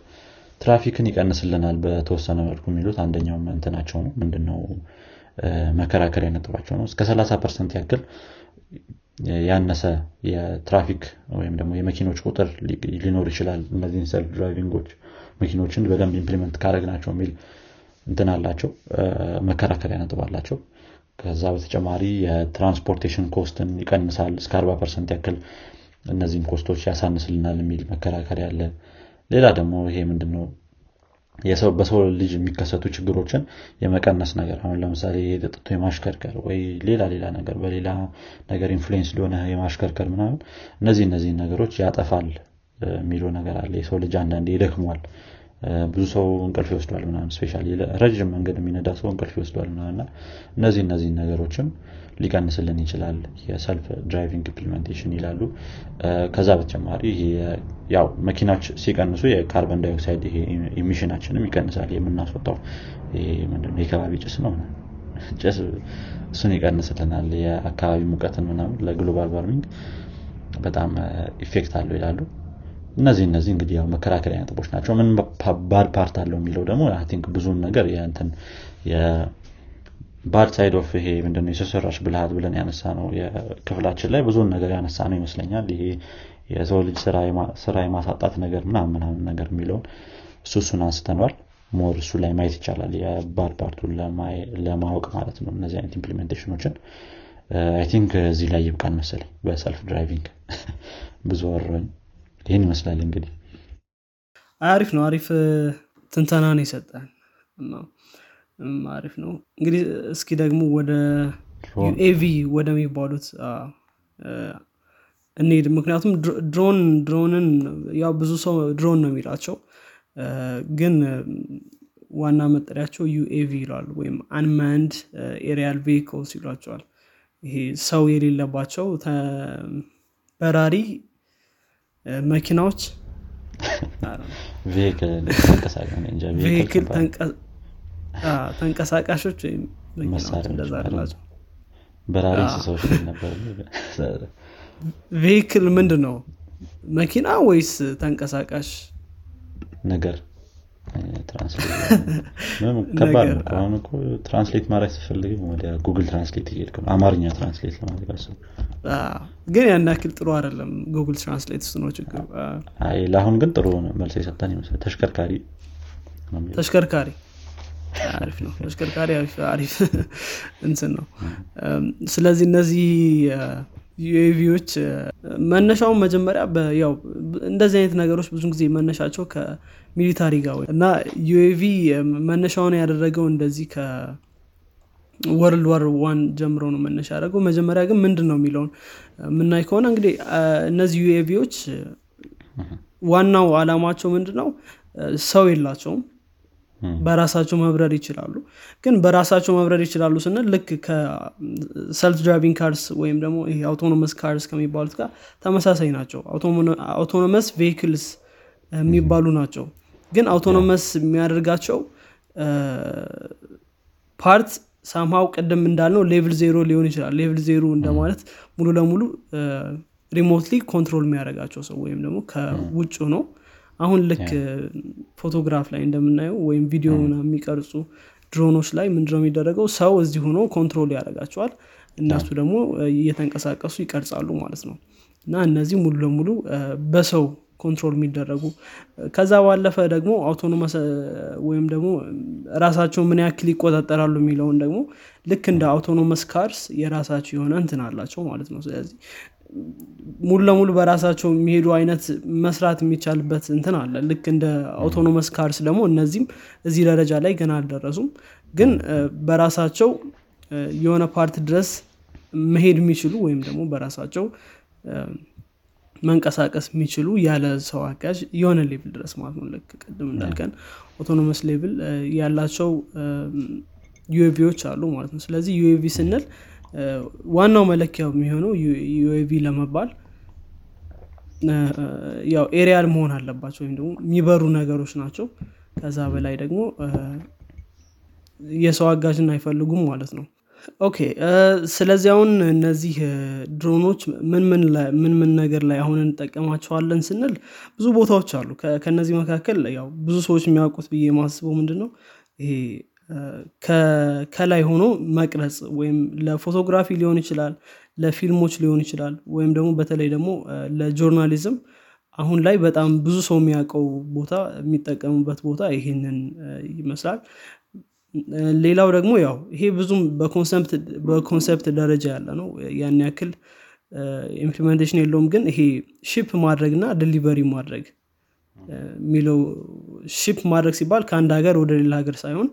ትራፊክን ይቀንስልናል በተወሰነ መልኩ የሚሉት አንደኛው እንትናቸው ነው። ምንድነው? መከራከሪያ ነጥባቸው ነው። እስከ 30 percent ያክል ያነሰ የትራፊክ ወይም ደግሞ የመኪኖች ቁጥር ሊኖር ይችላል። እነዚህን self driving ኦች መኪኖችን በደንብ implement ካረግናቸው የሚል እንትን አላቸው። መከራከሪያ ነጥብ አላቸው። ከዛ በተጨማሪ የ transportation cost ን ይቀንሳል። እስከ 40 percent ያክል እነዚህን cost ኦች ያሳንስልናል የሚል መከራከሪያ አለ ሌላ ደግሞ ይሄ ምንድነው? በሰው ልጅ የሚከሰቱ ችግሮችን የመቀነስ ነገር አሁን ለምሳሌ የጠጥቶ የማሽከርከር ወይ ሌላ ሌላ ነገር በሌላ ነገር influence እየሆነ የማሽከርከር ምናምን እነዚህ እነዚህን ነገሮች ያጠፋል የሚለው ነገር አለ። የሰው ልጅ አንዳንዴ ይደክመዋል ብዙ ሰው እንቅልፍ ይወስደዋል ምናምን especially ረዥም መንገድ የሚነዳ ሰው እንቅልፍ ይወስደዋል ምናምና እነዚህ እነዚህን ነገሮችም ሊቀንስልን ይችላል። የ self driving implementation ይላሉ። ከዛ በተጨማሪ ያው መኪናዎች ሲቀንሱ የ carbon dioxide emission ኣችንም ይቀንሳል። የምናስወጣው ምንድነው? የከባቢ ጭስ ነው ጭስ እሱን ይቀንስልናል። የአካባቢ ሙቀትን ምናምን ለ global warming በጣም effect አለው ይላሉ። እነዚህ እነዚህ እንግዲህ ያው መከራከሪያ ነጥቦች ናቸው። ምን bad part አለው የሚለው ደግሞ think ብዙን ነገር የንትን bad side of ይሄ ምንድነው የሰው ሰራሽ ብልሃት ብለን ያነሳነው የክፍላችን ላይ ብዙን ነገር ያነሳነው ይመስለኛል። ይሄ የሰው ልጅ ስራ የማሳጣት ነገር ምናምን ምናምን ነገር የሚለውን እሱ እሱን አንስተነዋል። more እሱ ላይ ማየት ይቻላል። የ bad part ኡን ለማወቅ ማለት ነው። እነዚህ አይነት implementation ኦችን I think እዚህ ላይ ይብቃን መሰለኝ። በ self driving ብዙ ወራን። ይህን ይመስላል እንግዲህ። አሪፍ ነው። አሪፍ ትንተና ነው ይሰጣል አሪፍ ነው። እንግዲህ እስኪ ደግሞ ወደ UAV ወደሚባሉት እንሄድ ምክንያቱም ድሮን ድሮንን ያው ብዙ ሰው ድሮን ነው የሚላቸው። ግን ዋና መጠሪያቸው UAV ይላሉ ወይም unmanned aerial vehicles ይሏቸዋል። ይሄ ሰው የሌለባቸው በራሪ መኪናዎች ተንቀሳቃሾች ወይም እንደዛ በራሪ እንስሳዎች ነበር vehicle ምንድን ነው መኪና ወይስ ተንቀሳቃሽ? ነገር። ከባድ ነው። translate ማድረግ ስፈልግም ወደ Google Translate እየሄድክ ነው። አማርኛ translate ለማድረግ አስብ። ግን ያን ያክል ጥሩ አይደለም። Google Translate ነው ችግሩ። አይ ለአሁን ግን ጥሩ መልስ የሰጠን ይመስላል። ተሽከርካሪ ተሽከርካሪ አሪፍ ነው። ተሽከርካሪ አሪፍ እንትን ነው። ስለዚህ እነዚህ UAV ዎች መነሻውን መጀመሪያ ያው እንደዚህ አይነት ነገሮች ብዙ ጊዜ መነሻቸው ከ military ጋር እና UAV መነሻውን ያደረገው እንደዚህ ከ World War One ጀምሮ ነው መነሻ ያደረገው። መጀመሪያ ግን ምንድን ነው የሚለውን የምናይ ከሆነ እንግዲህ እነዚህ UAV ዎች ዋናው አላማቸው ምንድን ነው ሰው የላቸውም በራሳቸው መብረር ይችላሉ። ግን በራሳቸው መብረር ይችላሉ ስንል ልክ ከ self driving cars ወይም ደግሞ ይሄ autonomous cars ከሚባሉት ጋር ተመሳሳይ ናቸው። autonomous vehicles የሚባሉ ናቸው። ግን autonomous የሚያደርጋቸው part somehow ቅድም እንዳልነው level zero ሊሆን ይችላል። level zero እንደማለት ሙሉ ለሙሉ remotely control የሚያደርጋቸው ሰው ወይም ደግሞ ከውጭ ነው አሁን ልክ ፎቶግራፍ ላይ እንደምናየው ወይም ቪዲዮ የሚቀርጹ ድሮኖች ላይ ምንድነው የሚደረገው? ሰው እዚህ ሆኖ control ያደርጋቸዋል። እነሱ ደግሞ እየተንቀሳቀሱ ይቀርጻሉ ማለት ነው። እና እነዚህ ሙሉ ለሙሉ በሰው control የሚደረጉ። ከዛ ባለፈ ደግሞ autonomous ወይም ደግሞ ራሳቸው ምን ያክል ይቆጣጠራሉ የሚለውን ደግሞ ልክ እንደ autonomous cars የራሳቸው የሆነ እንትን አላቸው ማለት ነው። ስለዚህ ሙሉ ለሙሉ በራሳቸው የሚሄዱ አይነት መስራት የሚቻልበት እንትን አለ። ልክ እንደ autonomous cars ደግሞ እነዚህም እዚህ ደረጃ ላይ ገና አልደረሱም። ግን በራሳቸው የሆነ part ድረስ መሄድ የሚችሉ ወይም ደግሞ በራሳቸው መንቀሳቀስ የሚችሉ ያለ ሰው አጋዥ የሆነ level ድረስ ማለት ነው። ልክ ቅድም እንዳልከን autonomous level ያላቸው UAV ዎች አሉ ማለት ነው። ስለዚህ UAV ስንል ዋናው መለኪያው የሚሆነው UAV ለመባል ያው aerial መሆን አለባቸው ወይም ደግሞ የሚበሩ ነገሮች ናቸው። ከዛ በላይ ደግሞ የሰው አጋዥን አይፈልጉም ማለት ነው። okay ስለዚህ አሁን እነዚህ ድሮኖች ምን ምን ነገር ላይ አሁን እንጠቀማቸዋለን ስንል ብዙ ቦታዎች አሉ። ከነዚህ መካከል ያው ብዙ ሰዎች የሚያውቁት ብዬ የማስበው ምንድን ነው ይሄ ከላይ ሆኖ መቅረጽ ወይም ለ photography ሊሆን ይችላል ለፊልሞች ሊሆን ይችላል ወይም ደግሞ በተለይ ደግሞ ለ journalism አሁን ላይ በጣም ብዙ ሰው የሚያውቀው ቦታ የሚጠቀሙበት ቦታ ይሄንን ይመስላል። ሌላው ደግሞ ያው ይሄ ብዙም በ concept ደረጃ ያለ ነው። ያን ያክል implementation የለውም። ግን ይሄ ship ማድረግ እና delivery ማድረግ የሚለው ship ማድረግ ሲባል ከአንድ ሀገር ወደ ሌላ ሀገር ሳይሆን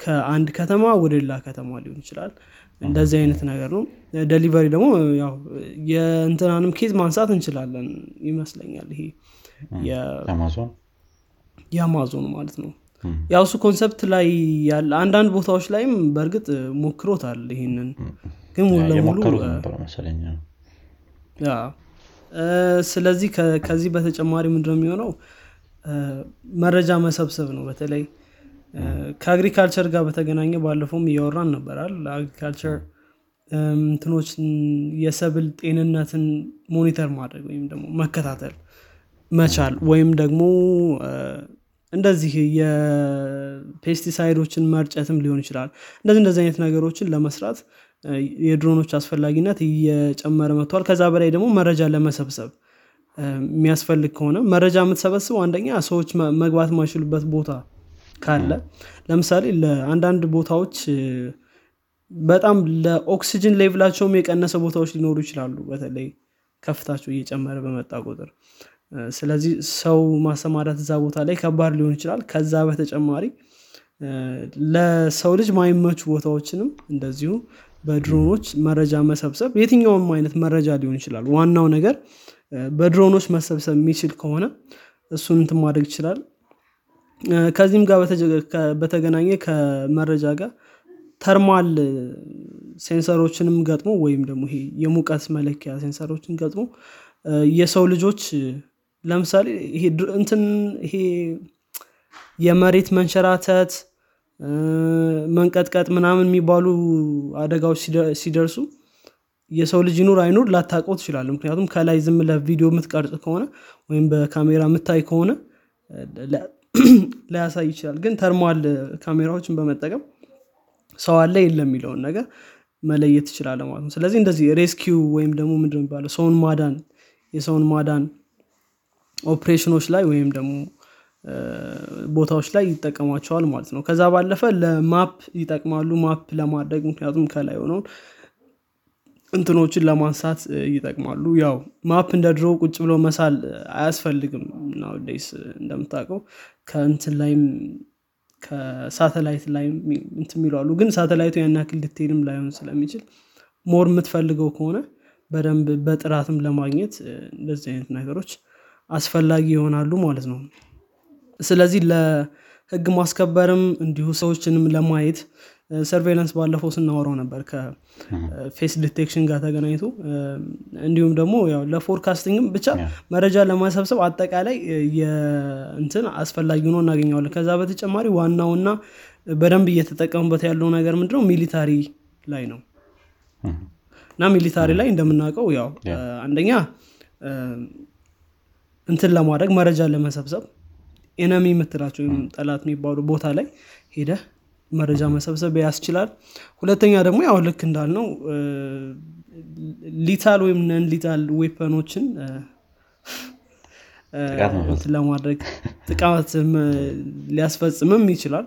ከአንድ ከተማ ወደ ሌላ ከተማ ሊሆን ይችላል። እንደዚህ አይነት ነገር ነው። delivery ደግሞ ያው የእንትናንም case ማንሳት እንችላለን ይመስለኛል። ይሄ የአማዞን? ማለት ነው። ያው እሱ concept ላይ ያለ አንዳንድ ቦታዎች ላይም በእርግጥ ሞክሮታል ይሄንን ግን ሙሉ ለሙሉ ስለዚህ ከዚህ በተጨማሪ ምንድነው የሚሆነው? መረጃ መሰብሰብ ነው። በተለይ ከ agriculture ጋር በተገናኘ ባለፈውም እያወራን ነበራል agriculture እንትኖች የሰብል ጤንነትን ሞኒተር ማድረግ ወይም ደግሞ መከታተል መቻል ወይም ደግሞ እንደዚህ የፔስቲሳይዶችን መርጨትም ሊሆን ይችላል። እንደዚህ እንደዚህ አይነት ነገሮችን ለመስራት የድሮኖች አስፈላጊነት እየጨመረ መጥቷል። ከዛ በላይ ደግሞ መረጃ ለመሰብሰብ የሚያስፈልግ ከሆነ መረጃ የምትሰበስበው አንደኛ ሰዎች መግባት ማይችሉበት ቦታ ካለ ለምሳሌ ለአንዳንድ ቦታዎች በጣም ለኦክሲጅን ሌቭላቸውም የቀነሰ ቦታዎች ሊኖሩ ይችላሉ። በተለይ ከፍታቸው እየጨመረ በመጣ ቁጥር። ስለዚህ ሰው ማሰማራት እዛ ቦታ ላይ ከባድ ሊሆን ይችላል። ከዛ በተጨማሪ ለሰው ልጅ ማይመቹ ቦታዎችንም እንደዚሁ በድሮኖች መረጃ መሰብሰብ የትኛውም አይነት መረጃ ሊሆን ይችላል። ዋናው ነገር በድሮኖች መሰብሰብ የሚችል ከሆነ እሱን ማድረግ ይችላል ከዚህም ጋር በተገናኘ ከመረጃ ጋር thermal sensor ኦችንም ገጥሞ ወይም ደግሞ ይሄ የሙቀት መለኪያ sensor ኦችን ገጥሞ የሰው ልጆች ለምሳሌ ይሄ እንትን ይሄ የመሬት መንሸራተት መንቀጥቀጥ ምናምን የሚባሉ አደጋዎች ሲደርሱ የሰው ልጅ ይኑር አይኑር ላታውቀው ትችላለህ ምክንያቱም ከላይ ዝም ለቪዲዮ የምትቀርጽ ከሆነ ወይም በካሜራ የምታይ ከሆነ ላያሳይ ይችላል። ግን thermal ካሜራዎችን በመጠቀም ሰው አለ የለም የሚለውን ነገር መለየት ትችላለህ ማለት ነው። ስለዚህ እንደዚህ rescue ወይም ደግሞ ምንድን የሚባለው? ሰውን ማዳን የሰውን ማዳን ኦፕሬሽኖች ላይ ወይም ደግሞ ቦታዎች ላይ ይጠቀሟቸዋል ማለት ነው። ከዛ ባለፈ ለ map ይጠቅማሉ። map ለማድረግ ምክንያቱም ከላይ ሆነውን እንትኖችን ለማንሳት ይጠቅማሉ። ያው map እንደ ድሮ ቁጭ ብሎ መሳል አያስፈልግም nowadays እንደምታውቀው። ከእንትን ላይም ከሳተላይት ላይ እንት የሚሉ አሉ ግን ሳተላይቱ ያን ያክል detail ም ላይሆን ስለሚችል more የምትፈልገው ከሆነ በደንብ በጥራትም ለማግኘት እንደዚህ አይነት ነገሮች አስፈላጊ ይሆናሉ ማለት ነው። ስለዚህ ለህግ ማስከበርም እንዲሁ ሰዎችንም ለማየት surveillance ባለፈው ስናወራው ነበር ከ face detection ጋር ተገናኝቶ እንዲሁም ደግሞ ለ forecasting ም ብቻ መረጃ ለማሰብሰብ አጠቃላይ እንትን አስፈላጊ ሆኖ እናገኘዋለን። ከዛ በተጨማሪ ዋናውና በደንብ እየተጠቀሙበት ያለው ነገር ምንድነው? military ላይ ነው። እና military ላይ እንደምናውቀው ያው አንደኛ እንትን ለማድረግ መረጃ ለመሰብሰብ enemy የምትላቸው ወይም ጠላት የሚባሉ ቦታ ላይ ሄደህ መረጃ መሰብሰብ ያስችላል። ሁለተኛ ደግሞ ያው ልክ እንዳልነው lethal ወይም non lethal weapon ኦችን ለማድረግ ጥቃት ሊያስፈጽምም ይችላል።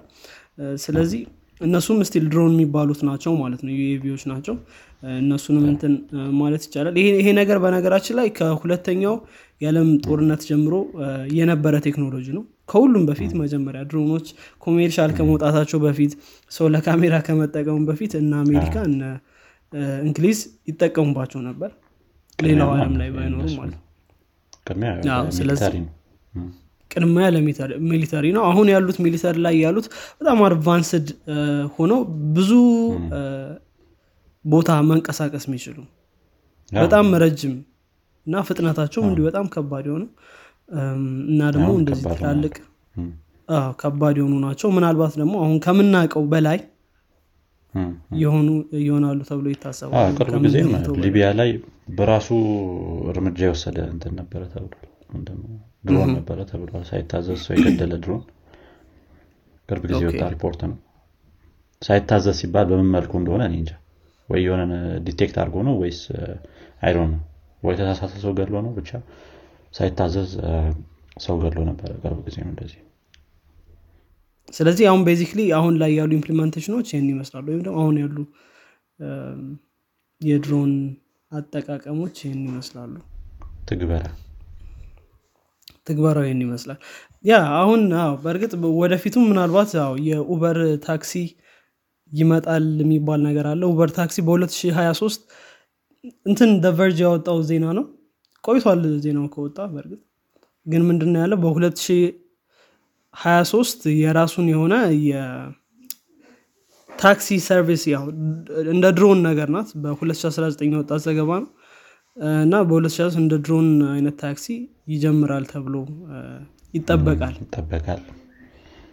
ስለዚህ እነሱም still ድሮን የሚባሉት ናቸው ማለት ነው። UAV ዎች ናቸው። እነሱንም እንትን ማለት ይቻላል። ይሄ ነገር በነገራችን ላይ ከሁለተኛው የዓለም ጦርነት ጀምሮ የነበረ ቴክኖሎጂ ነው ከሁሉም በፊት መጀመሪያ ድሮኖች commercial ከመውጣታቸው በፊት ሰው ለካሜራ ከመጠቀሙ በፊት እነ አሜሪካ እነ እንግሊዝ ይጠቀሙባቸው ነበር። ሌላው አለም ላይ ባይኖሩ ማለት ስለዚህ ቅድሚያ ለ military ነው። አሁን ያሉት military ላይ ያሉት በጣም advanced ሆነው ብዙ ቦታ መንቀሳቀስ የሚችሉ በጣም ረጅም እና ፍጥነታቸውም እንዲሁ በጣም ከባድ የሆነ እና ደግሞ እንደዚህ ትላልቅ ከባድ የሆኑ ናቸው። ምናልባት ደግሞ አሁን ከምናውቀው በላይ የሆኑ ይሆናሉ ተብሎ ይታሰባል። ቅርብ ጊዜ ሊቢያ ላይ በራሱ እርምጃ የወሰደ እንትን ነበረ ተብሏል። ድሮን ነበረ ተብሏል። ሳይታዘዝ ሰው የገደለ ድሮን። ቅርብ ጊዜ የወጣ ሪፖርት ነው። ሳይታዘዝ ሲባል በምን መልኩ እንደሆነ እኔ እንጃ። ወይ የሆነ detect አድርጎ ነው ወይስ አይዶ ነው። ወይ ተሳሳተ ሰው ገድሎ ነው ብቻ ሳይታዘዝ ሰው ገድሎ ነበረ ቅርብ ጊዜ ነው እንደዚህ። ስለዚህ አሁን basically አሁን ላይ ያሉ implementation ኦች ይህን ይመስላሉ። ወይም ደግሞ አሁን ያሉ የድሮን አጠቃቀሞች ይህን ይመስላሉ። ትግበራ። ትግበራው ይህን ይመስላል። ያ አሁን በእርግጥ ወደፊቱም ምናልባት የኡበር ታክሲ ይመጣል የሚባል ነገር አለ። ኡበር ታክሲ በ2023 እንትን The Verge ያወጣው ዜና ነው ቆይቷል ዜናው ከወጣ በእርግጥ። ግን ምንድን ያለው? በ2023 የራሱን የሆነ የታክሲ service ያው እንደ ድሮን ነገር ናት። በ2019 የወጣ ዘገባ ነው። እና በ2023 እንደ ድሮን አይነት ታክሲ ይጀምራል ተብሎ ይጠበቃል። ይጠበቃል።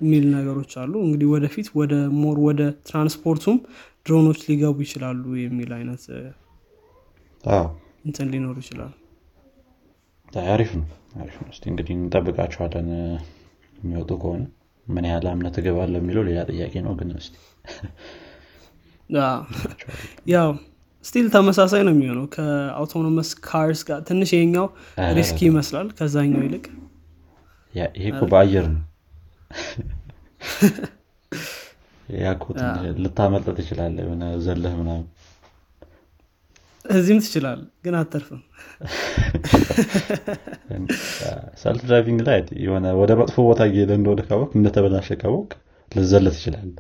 የሚል ነገሮች አሉ። እንግዲህ ወደፊት ወደ more ወደ ትራንስፖርቱም ድሮኖች ሊገቡ ይችላሉ የሚል አይነት እንትን ሊኖሩ ይችላል አሪፍ ነው አሪፍ ነው። እንግዲህ እንጠብቃቸዋለን የሚወጡ ከሆነ ምን ያህል እምነት እገባለሁ የሚለው ሌላ ጥያቄ ነው ግን ስ ያው still ተመሳሳይ ነው የሚሆነው። ከ autonomous cars ጋር ትንሽ ይሄኛው risky ይመስላል ከዛኛው ይልቅ ይሄ እኮ በአየር ነው። ያኮ ልታመልጥ ትችላለህ ዘለህ ምናምን እዚህም ትችላል ግን አተርፍም self driving ላይ የሆነ ወደ መጥፎ ቦታ እየሄደ እንደሆነ ካወቅ እንደተበላሸ ካወቅ ልትዘል ትችላለህ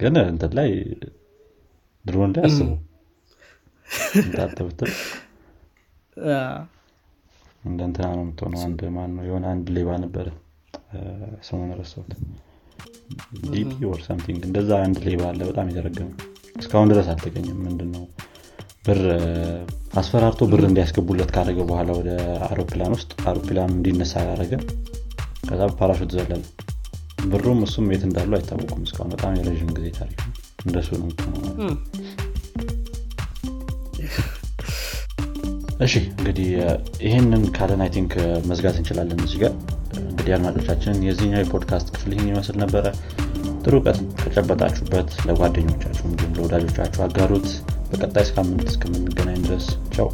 ግን እንትን ላይ ድሮን ላይ አስቡ። እንዳትብትል እንደ እንትና ነው የምትሆነው። አንድ ማን ነው የሆነ አንድ ሌባ ነበረ ስሙን ረሳሁት DB or something። እንደዛ አንድ ሌባ አለ በጣም የተረገመ እስካሁን ድረስ አልተገኘም። ምንድነው ብር አስፈራርቶ ብር እንዲያስገቡለት ካደረገ በኋላ ወደ አውሮፕላን ውስጥ አውሮፕላን እንዲነሳ ያደረገ ከዛ ፓራሹት ዘለለ። ብሩም እሱም የት እንዳሉ አይታወቁም እስካሁን። በጣም የረዥም ጊዜ ታሪክ እንደሱ ነው እሺ እንግዲህ ይህንን ካለን I think መዝጋት እንችላለን እዚህ ጋር። እንግዲህ አድማጮቻችን የዚህኛው የፖድካስት ክፍል ይህን ይመስል ነበረ። ጥሩ እውቀት ከጨበጣችሁበት ለጓደኞቻችሁ እንዲሁም ለወዳጆቻችሁ አጋሩት በቀጣይ ሳምንት እስከምንገናኝ ድረስ ቻው